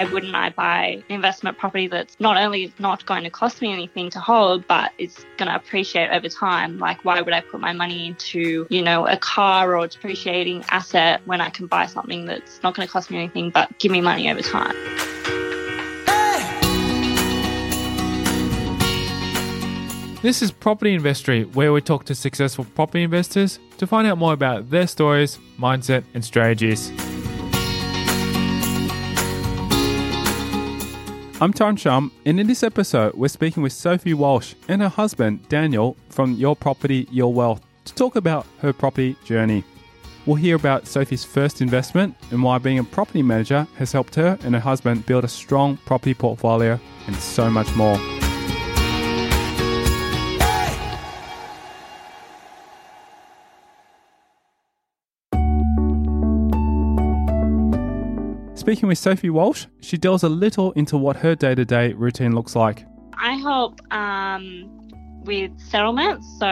Why wouldn't I buy an investment property that's not only not going to cost me anything to hold, but it's going to appreciate over time? Like, why would I put my money into, you know, a car or a depreciating asset when I can buy something that's not going to cost me anything but give me money over time? This is Property Investory, where we talk to successful property investors to find out more about their stories, mindset, and strategies. I'm Tom Shum, and in this episode, we're speaking with Sophie Walsh and her husband, Daniel, from Your Property, Your Wealth, to talk about her property journey. We'll hear about Sophie's first investment and why being a property manager has helped her and her husband build a strong property portfolio, and so much more. Speaking with Sophie Walsh, she delves a little into what her day to day routine looks like. I help um, with settlements. So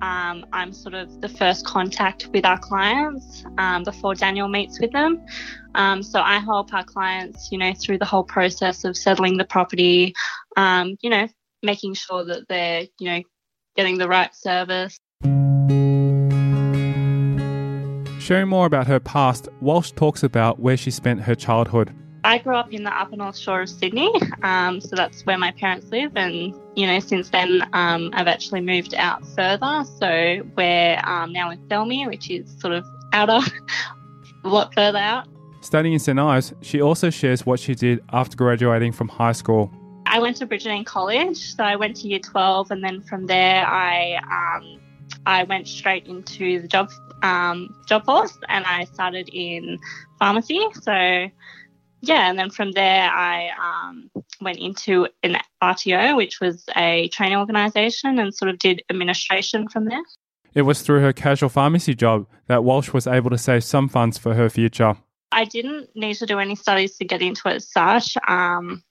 um, I'm sort of the first contact with our clients um, before Daniel meets with them. Um, so I help our clients, you know, through the whole process of settling the property, um, you know, making sure that they're, you know, getting the right service. Sharing more about her past, Walsh talks about where she spent her childhood. I grew up in the upper north shore of Sydney, um, so that's where my parents live. And you know, since then, um, I've actually moved out further. So we're um, now in Thelmy, which is sort of outer, a lot further out. Studying in St Ives, she also shares what she did after graduating from high school. I went to Brigidine College, so I went to year 12, and then from there, I um, I went straight into the job um, job force and I started in pharmacy. So, yeah, and then from there I um, went into an RTO, which was a training organisation, and sort of did administration from there. It was through her casual pharmacy job that Walsh was able to save some funds for her future. I didn't need to do any studies to get into it as such. Um,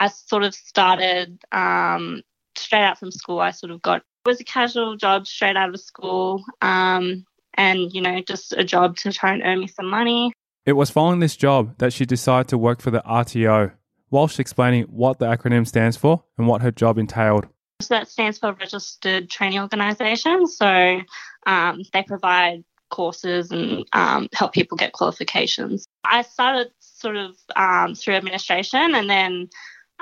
I sort of started um, straight out from school. I sort of got it was a casual job straight out of school. Um, and, you know, just a job to try and earn me some money. It was following this job that she decided to work for the RTO. Walsh explaining what the acronym stands for and what her job entailed. So that stands for Registered Training Organisation. So um, they provide courses and um, help people get qualifications. I started sort of um, through administration and then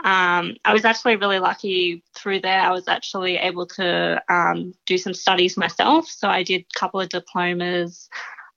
um, I was actually really lucky through there. I was actually able to um, do some studies myself. So I did a couple of diplomas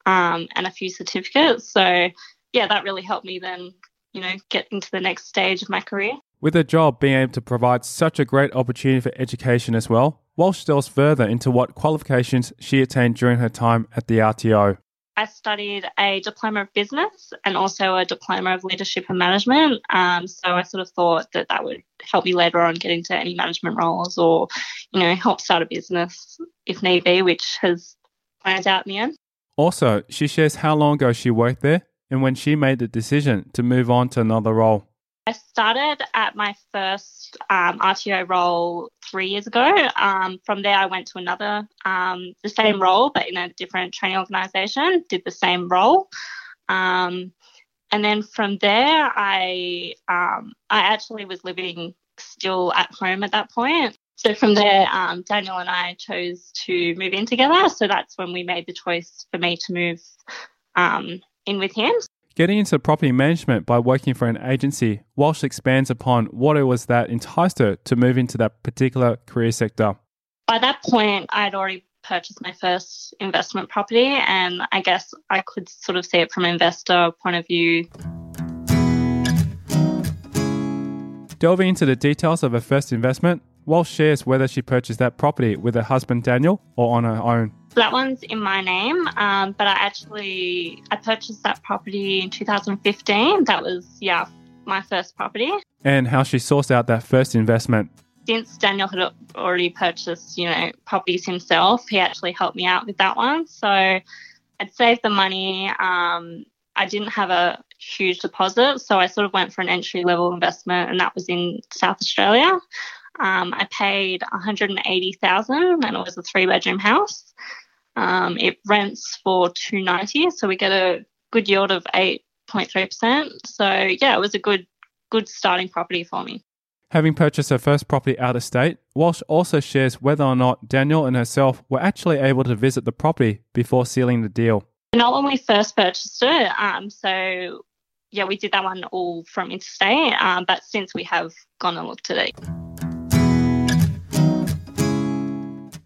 um, and a few certificates. So yeah, that really helped me then, you know, get into the next stage of my career. With a job being able to provide such a great opportunity for education as well, Walsh delves further into what qualifications she attained during her time at the RTO. I studied a diploma of business and also a diploma of leadership and management. Um, so I sort of thought that that would help me later on get into any management roles or, you know, help start a business if need be, which has planned out in the end. Also, she shares how long ago she worked there and when she made the decision to move on to another role. I started at my first um, RTO role three years ago. Um, from there, I went to another, um, the same role, but in a different training organisation, did the same role. Um, and then from there, I um, I actually was living still at home at that point. So from there, um, Daniel and I chose to move in together. So that's when we made the choice for me to move in with him. Getting into property management by working for an agency, Walsh expands upon what it was that enticed her to move into that particular career sector. By that point, I'd already purchased my first investment property, and I guess I could sort of see it from an investor point of view. Delving into the details of her first investment, Walsh shares whether she purchased that property with her husband Daniel or on her own. That one's in my name, um, but I actually I purchased that property in 2015. That was yeah my first property. And how she sourced out that first investment. Since Daniel had already purchased, you know, properties himself, he actually helped me out with that one. So I'd saved the money. Um, I didn't have a huge deposit, so I sort of went for an entry level investment, and that was in South Australia. Um, I paid 180,000, and it was a three bedroom house. Um, it rents for 290, so we get a good yield of 8.3%. So yeah, it was a good good starting property for me. Having purchased her first property out of state, Walsh also shares whether or not Daniel and herself were actually able to visit the property before sealing the deal. Not when we first purchased it. Um, so yeah, we did that one all from interstate. Um, but since we have gone and looked at it.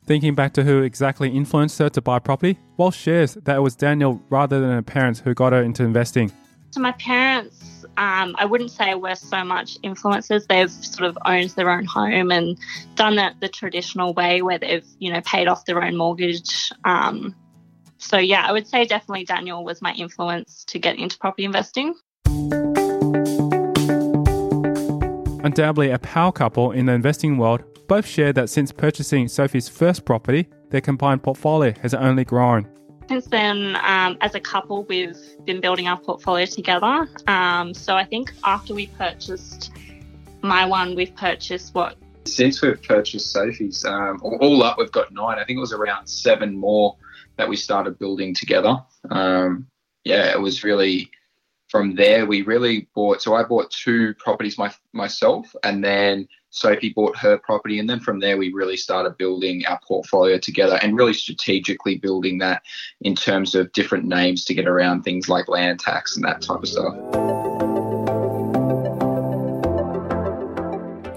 Thinking back to who exactly influenced her to buy property, Walsh shares that it was Daniel rather than her parents who got her into investing. So my parents, um, I wouldn't say were so much influences. They've sort of owned their own home and done it the traditional way where they've, you know, paid off their own mortgage. Um, so yeah, I would say definitely Daniel was my influence to get into property investing. Undoubtedly a power couple in the investing world, both share that since purchasing Sophie's first property, their combined portfolio has only grown. Since then, um, as a couple, we've been building our portfolio together. Um, so I think after we purchased my one, we've purchased what? Since we've purchased Sophie's, um, all up, we've got nine. I think it was around seven more that we started building together. Um, yeah, it was really from there we really bought. So I bought two properties my, myself, and then Sophie bought her property, and then from there we really started building our portfolio together and really strategically building that in terms of different names to get around things like land tax and that type of stuff.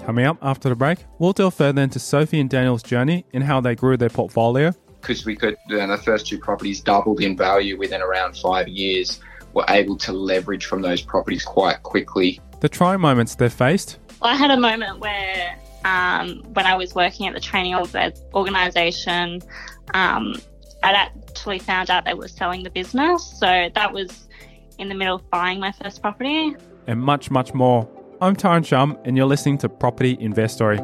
Coming up after the break, we'll delve further into Sophie and Daniel's journey and how they grew their portfolio. Because we could, uh, the first two properties doubled in value within around five years. We're able to leverage from those properties quite quickly. The trying moments they faced well, I had a moment where um, when I was working at the training organisation, um, I'd actually found out they were selling the business. So that was in the middle of buying my first property. And much, much more. I'm Tyrone Shum, and you're listening to Property Investory.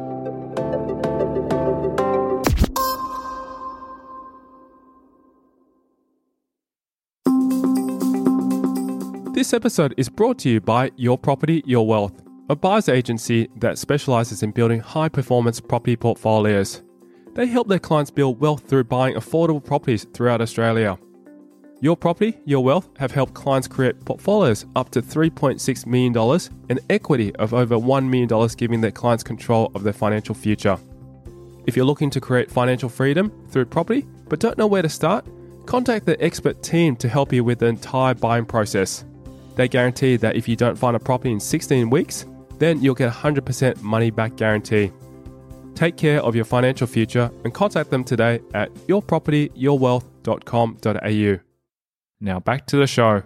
This episode is brought to you by Your Property, Your Wealth a buyer's agency that specializes in building high performance property portfolios. They help their clients build wealth through buying affordable properties throughout Australia. Your Property, Your Wealth have helped clients create portfolios up to $3.6 million and equity of over $1 million, giving their clients control of their financial future. If you're looking to create financial freedom through property but don't know where to start, contact the expert team to help you with the entire buying process. They guarantee that if you don't find a property in 16 weeks, then you'll get 100% money back guarantee. Take care of your financial future and contact them today at yourpropertyyourwealth.com.au. Now back to the show.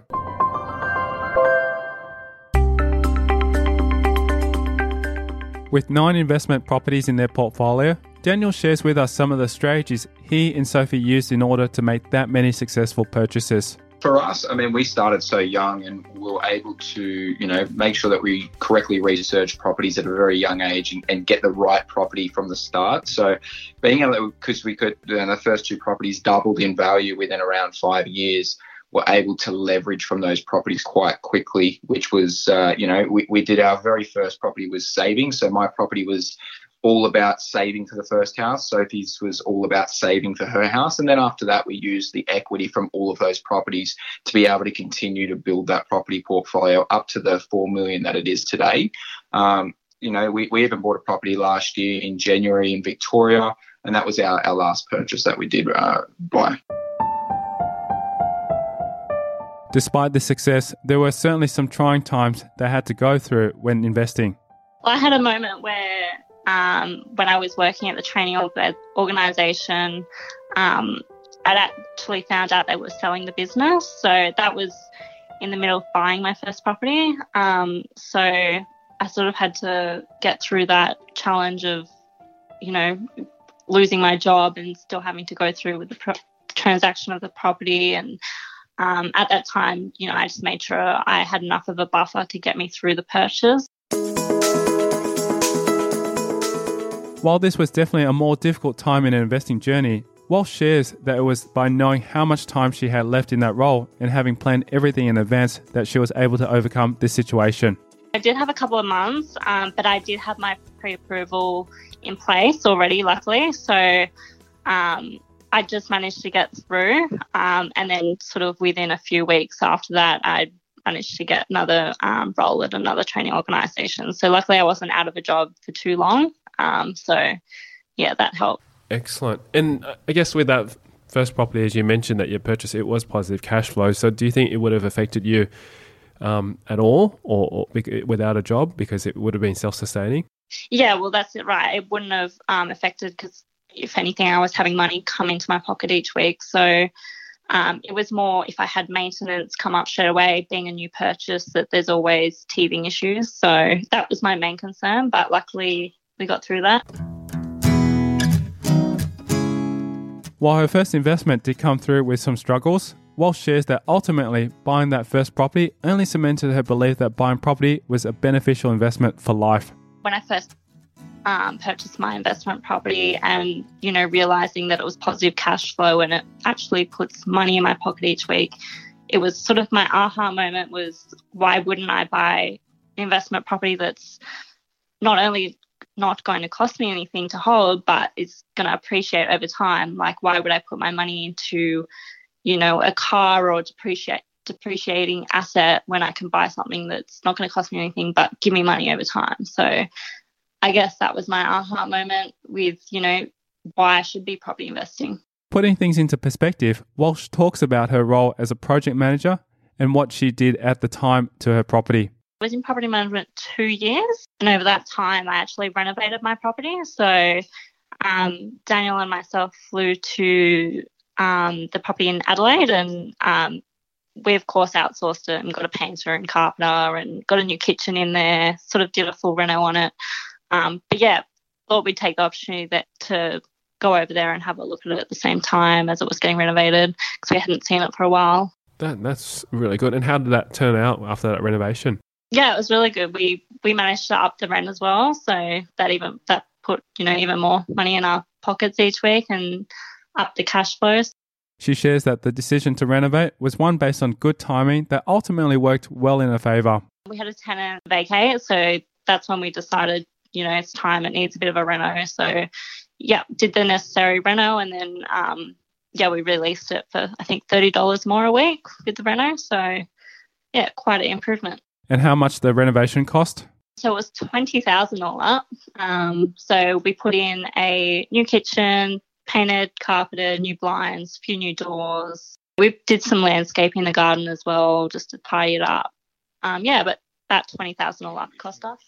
With nine investment properties in their portfolio, Daniel shares with us some of the strategies he and Sophie used in order to make that many successful purchases for us, I mean, we started so young and we were able to, you know, make sure that we correctly research properties at a very young age and, and get the right property from the start. So, being able because we could, you know, the first two properties doubled in value within around five years, we're able to leverage from those properties quite quickly, which was, uh, you know, we, we did our very first property was saving. So, my property was all about saving for the first house. Sophie's was all about saving for her house. And then after that, we used the equity from all of those properties to be able to continue to build that property portfolio up to the 4 million that it is today. Um, you know, we, we even bought a property last year in January in Victoria, and that was our, our last purchase that we did uh, buy. Despite the success, there were certainly some trying times they had to go through when investing. I had a moment where um, when I was working at the training organisation, um, I'd actually found out they were selling the business. So that was in the middle of buying my first property. Um, so I sort of had to get through that challenge of, you know, losing my job and still having to go through with the pro- transaction of the property. And um, at that time, you know, I just made sure I had enough of a buffer to get me through the purchase. While this was definitely a more difficult time in an investing journey, Walsh shares that it was by knowing how much time she had left in that role and having planned everything in advance that she was able to overcome this situation. I did have a couple of months, um, but I did have my pre approval in place already, luckily. So um, I just managed to get through. Um, and then, sort of within a few weeks after that, I managed to get another um, role at another training organisation. So, luckily, I wasn't out of a job for too long. Um, so, yeah, that helped. Excellent. And uh, I guess with that first property, as you mentioned, that you purchased, it was positive cash flow. So, do you think it would have affected you um, at all, or, or, without a job, because it would have been self-sustaining? Yeah, well, that's it, right. It wouldn't have um, affected because, if anything, I was having money come into my pocket each week. So. Um, it was more if I had maintenance come up straight away, being a new purchase, that there's always teething issues. So that was my main concern. But luckily, we got through that. While her first investment did come through with some struggles, Walsh shares that ultimately buying that first property only cemented her belief that buying property was a beneficial investment for life. When I first um, purchased my investment property and, you know, realizing that it was positive cash flow and it actually puts money in my pocket each week, it was sort of my aha moment was why wouldn't I buy investment property that's not only not going to cost me anything to hold, but it's going to appreciate over time. Like, why would I put my money into, you know, a car or depreciate depreciating asset when I can buy something that's not going to cost me anything but give me money over time? So, I guess that was my aha moment with, you know, why I should be property investing. Putting things into perspective, Walsh talks about her role as a project manager and what she did at the time to her property. I was in property management two years, and over that time, I actually renovated my property. So, um, Daniel and myself flew to um, the property in Adelaide, and um, we, of course, outsourced it and got a painter and carpenter and got a new kitchen in there, sort of did a full reno on it. Um, but yeah, thought we'd take the opportunity that to go over there and have a look at it at the same time as it was getting renovated because we hadn't seen it for a while. That, that's really good. And how did that turn out after that renovation? Yeah, it was really good. We we managed to up the rent as well, so that even that put you know even more money in our pockets each week and up the cash flows. She shares that the decision to renovate was one based on good timing that ultimately worked well in her favour. We had a tenant vacate, so that's when we decided, you know, it's time, it needs a bit of a reno. So, yeah, did the necessary reno and then, um, yeah, we released it for, I think, $30 more a week with the reno. So, yeah, quite an improvement. And how much the renovation cost? So it was twenty thousand all up. Um, so we put in a new kitchen, painted, carpeted, new blinds, a few new doors. We did some landscaping in the garden as well, just to tidy it up. Um, yeah, but that twenty thousand all up cost us.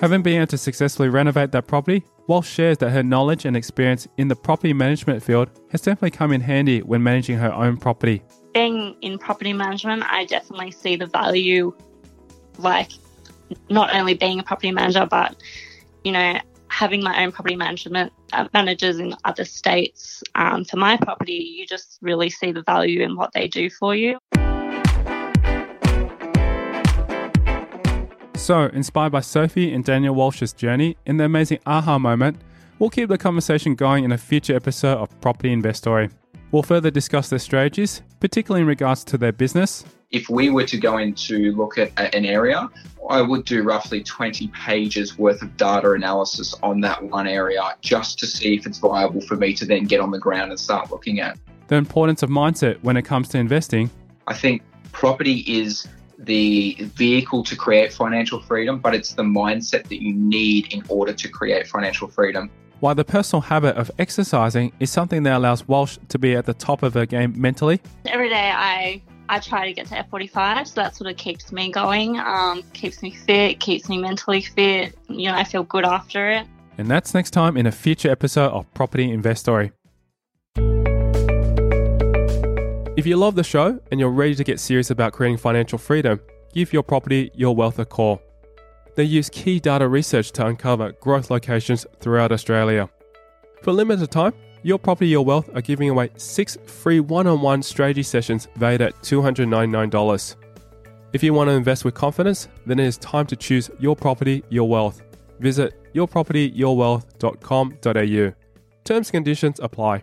Having been able to successfully renovate that property, Walsh shares that her knowledge and experience in the property management field has definitely come in handy when managing her own property being in property management, I definitely see the value, like not only being a property manager, but you know, having my own property management uh, managers in other states um, for my property. You just really see the value in what they do for you. So, inspired by Sophie and Daniel Walsh's journey and the amazing aha moment, we'll keep the conversation going in a future episode of Property Investory. We'll further discuss their strategies, particularly in regards to their business. If we were to go in to look at an area, I would do roughly 20 pages worth of data analysis on that one area just to see if it's viable for me to then get on the ground and start looking at. The importance of mindset when it comes to investing. I think property is the vehicle to create financial freedom, but it's the mindset that you need in order to create financial freedom. While the personal habit of exercising is something that allows Walsh to be at the top of her game mentally. Every day I I try to get to F45, so that sort of keeps me going, um, keeps me fit, keeps me mentally fit. You know, I feel good after it. And that's next time in a future episode of Property Investory. If you love the show and you're ready to get serious about creating financial freedom, give your property your wealth a call. They use key data research to uncover growth locations throughout Australia. For a limited time, Your Property Your Wealth are giving away six free one on one strategy sessions valued at $299. If you want to invest with confidence, then it is time to choose Your Property Your Wealth. Visit yourpropertyyourwealth.com.au. Terms and conditions apply.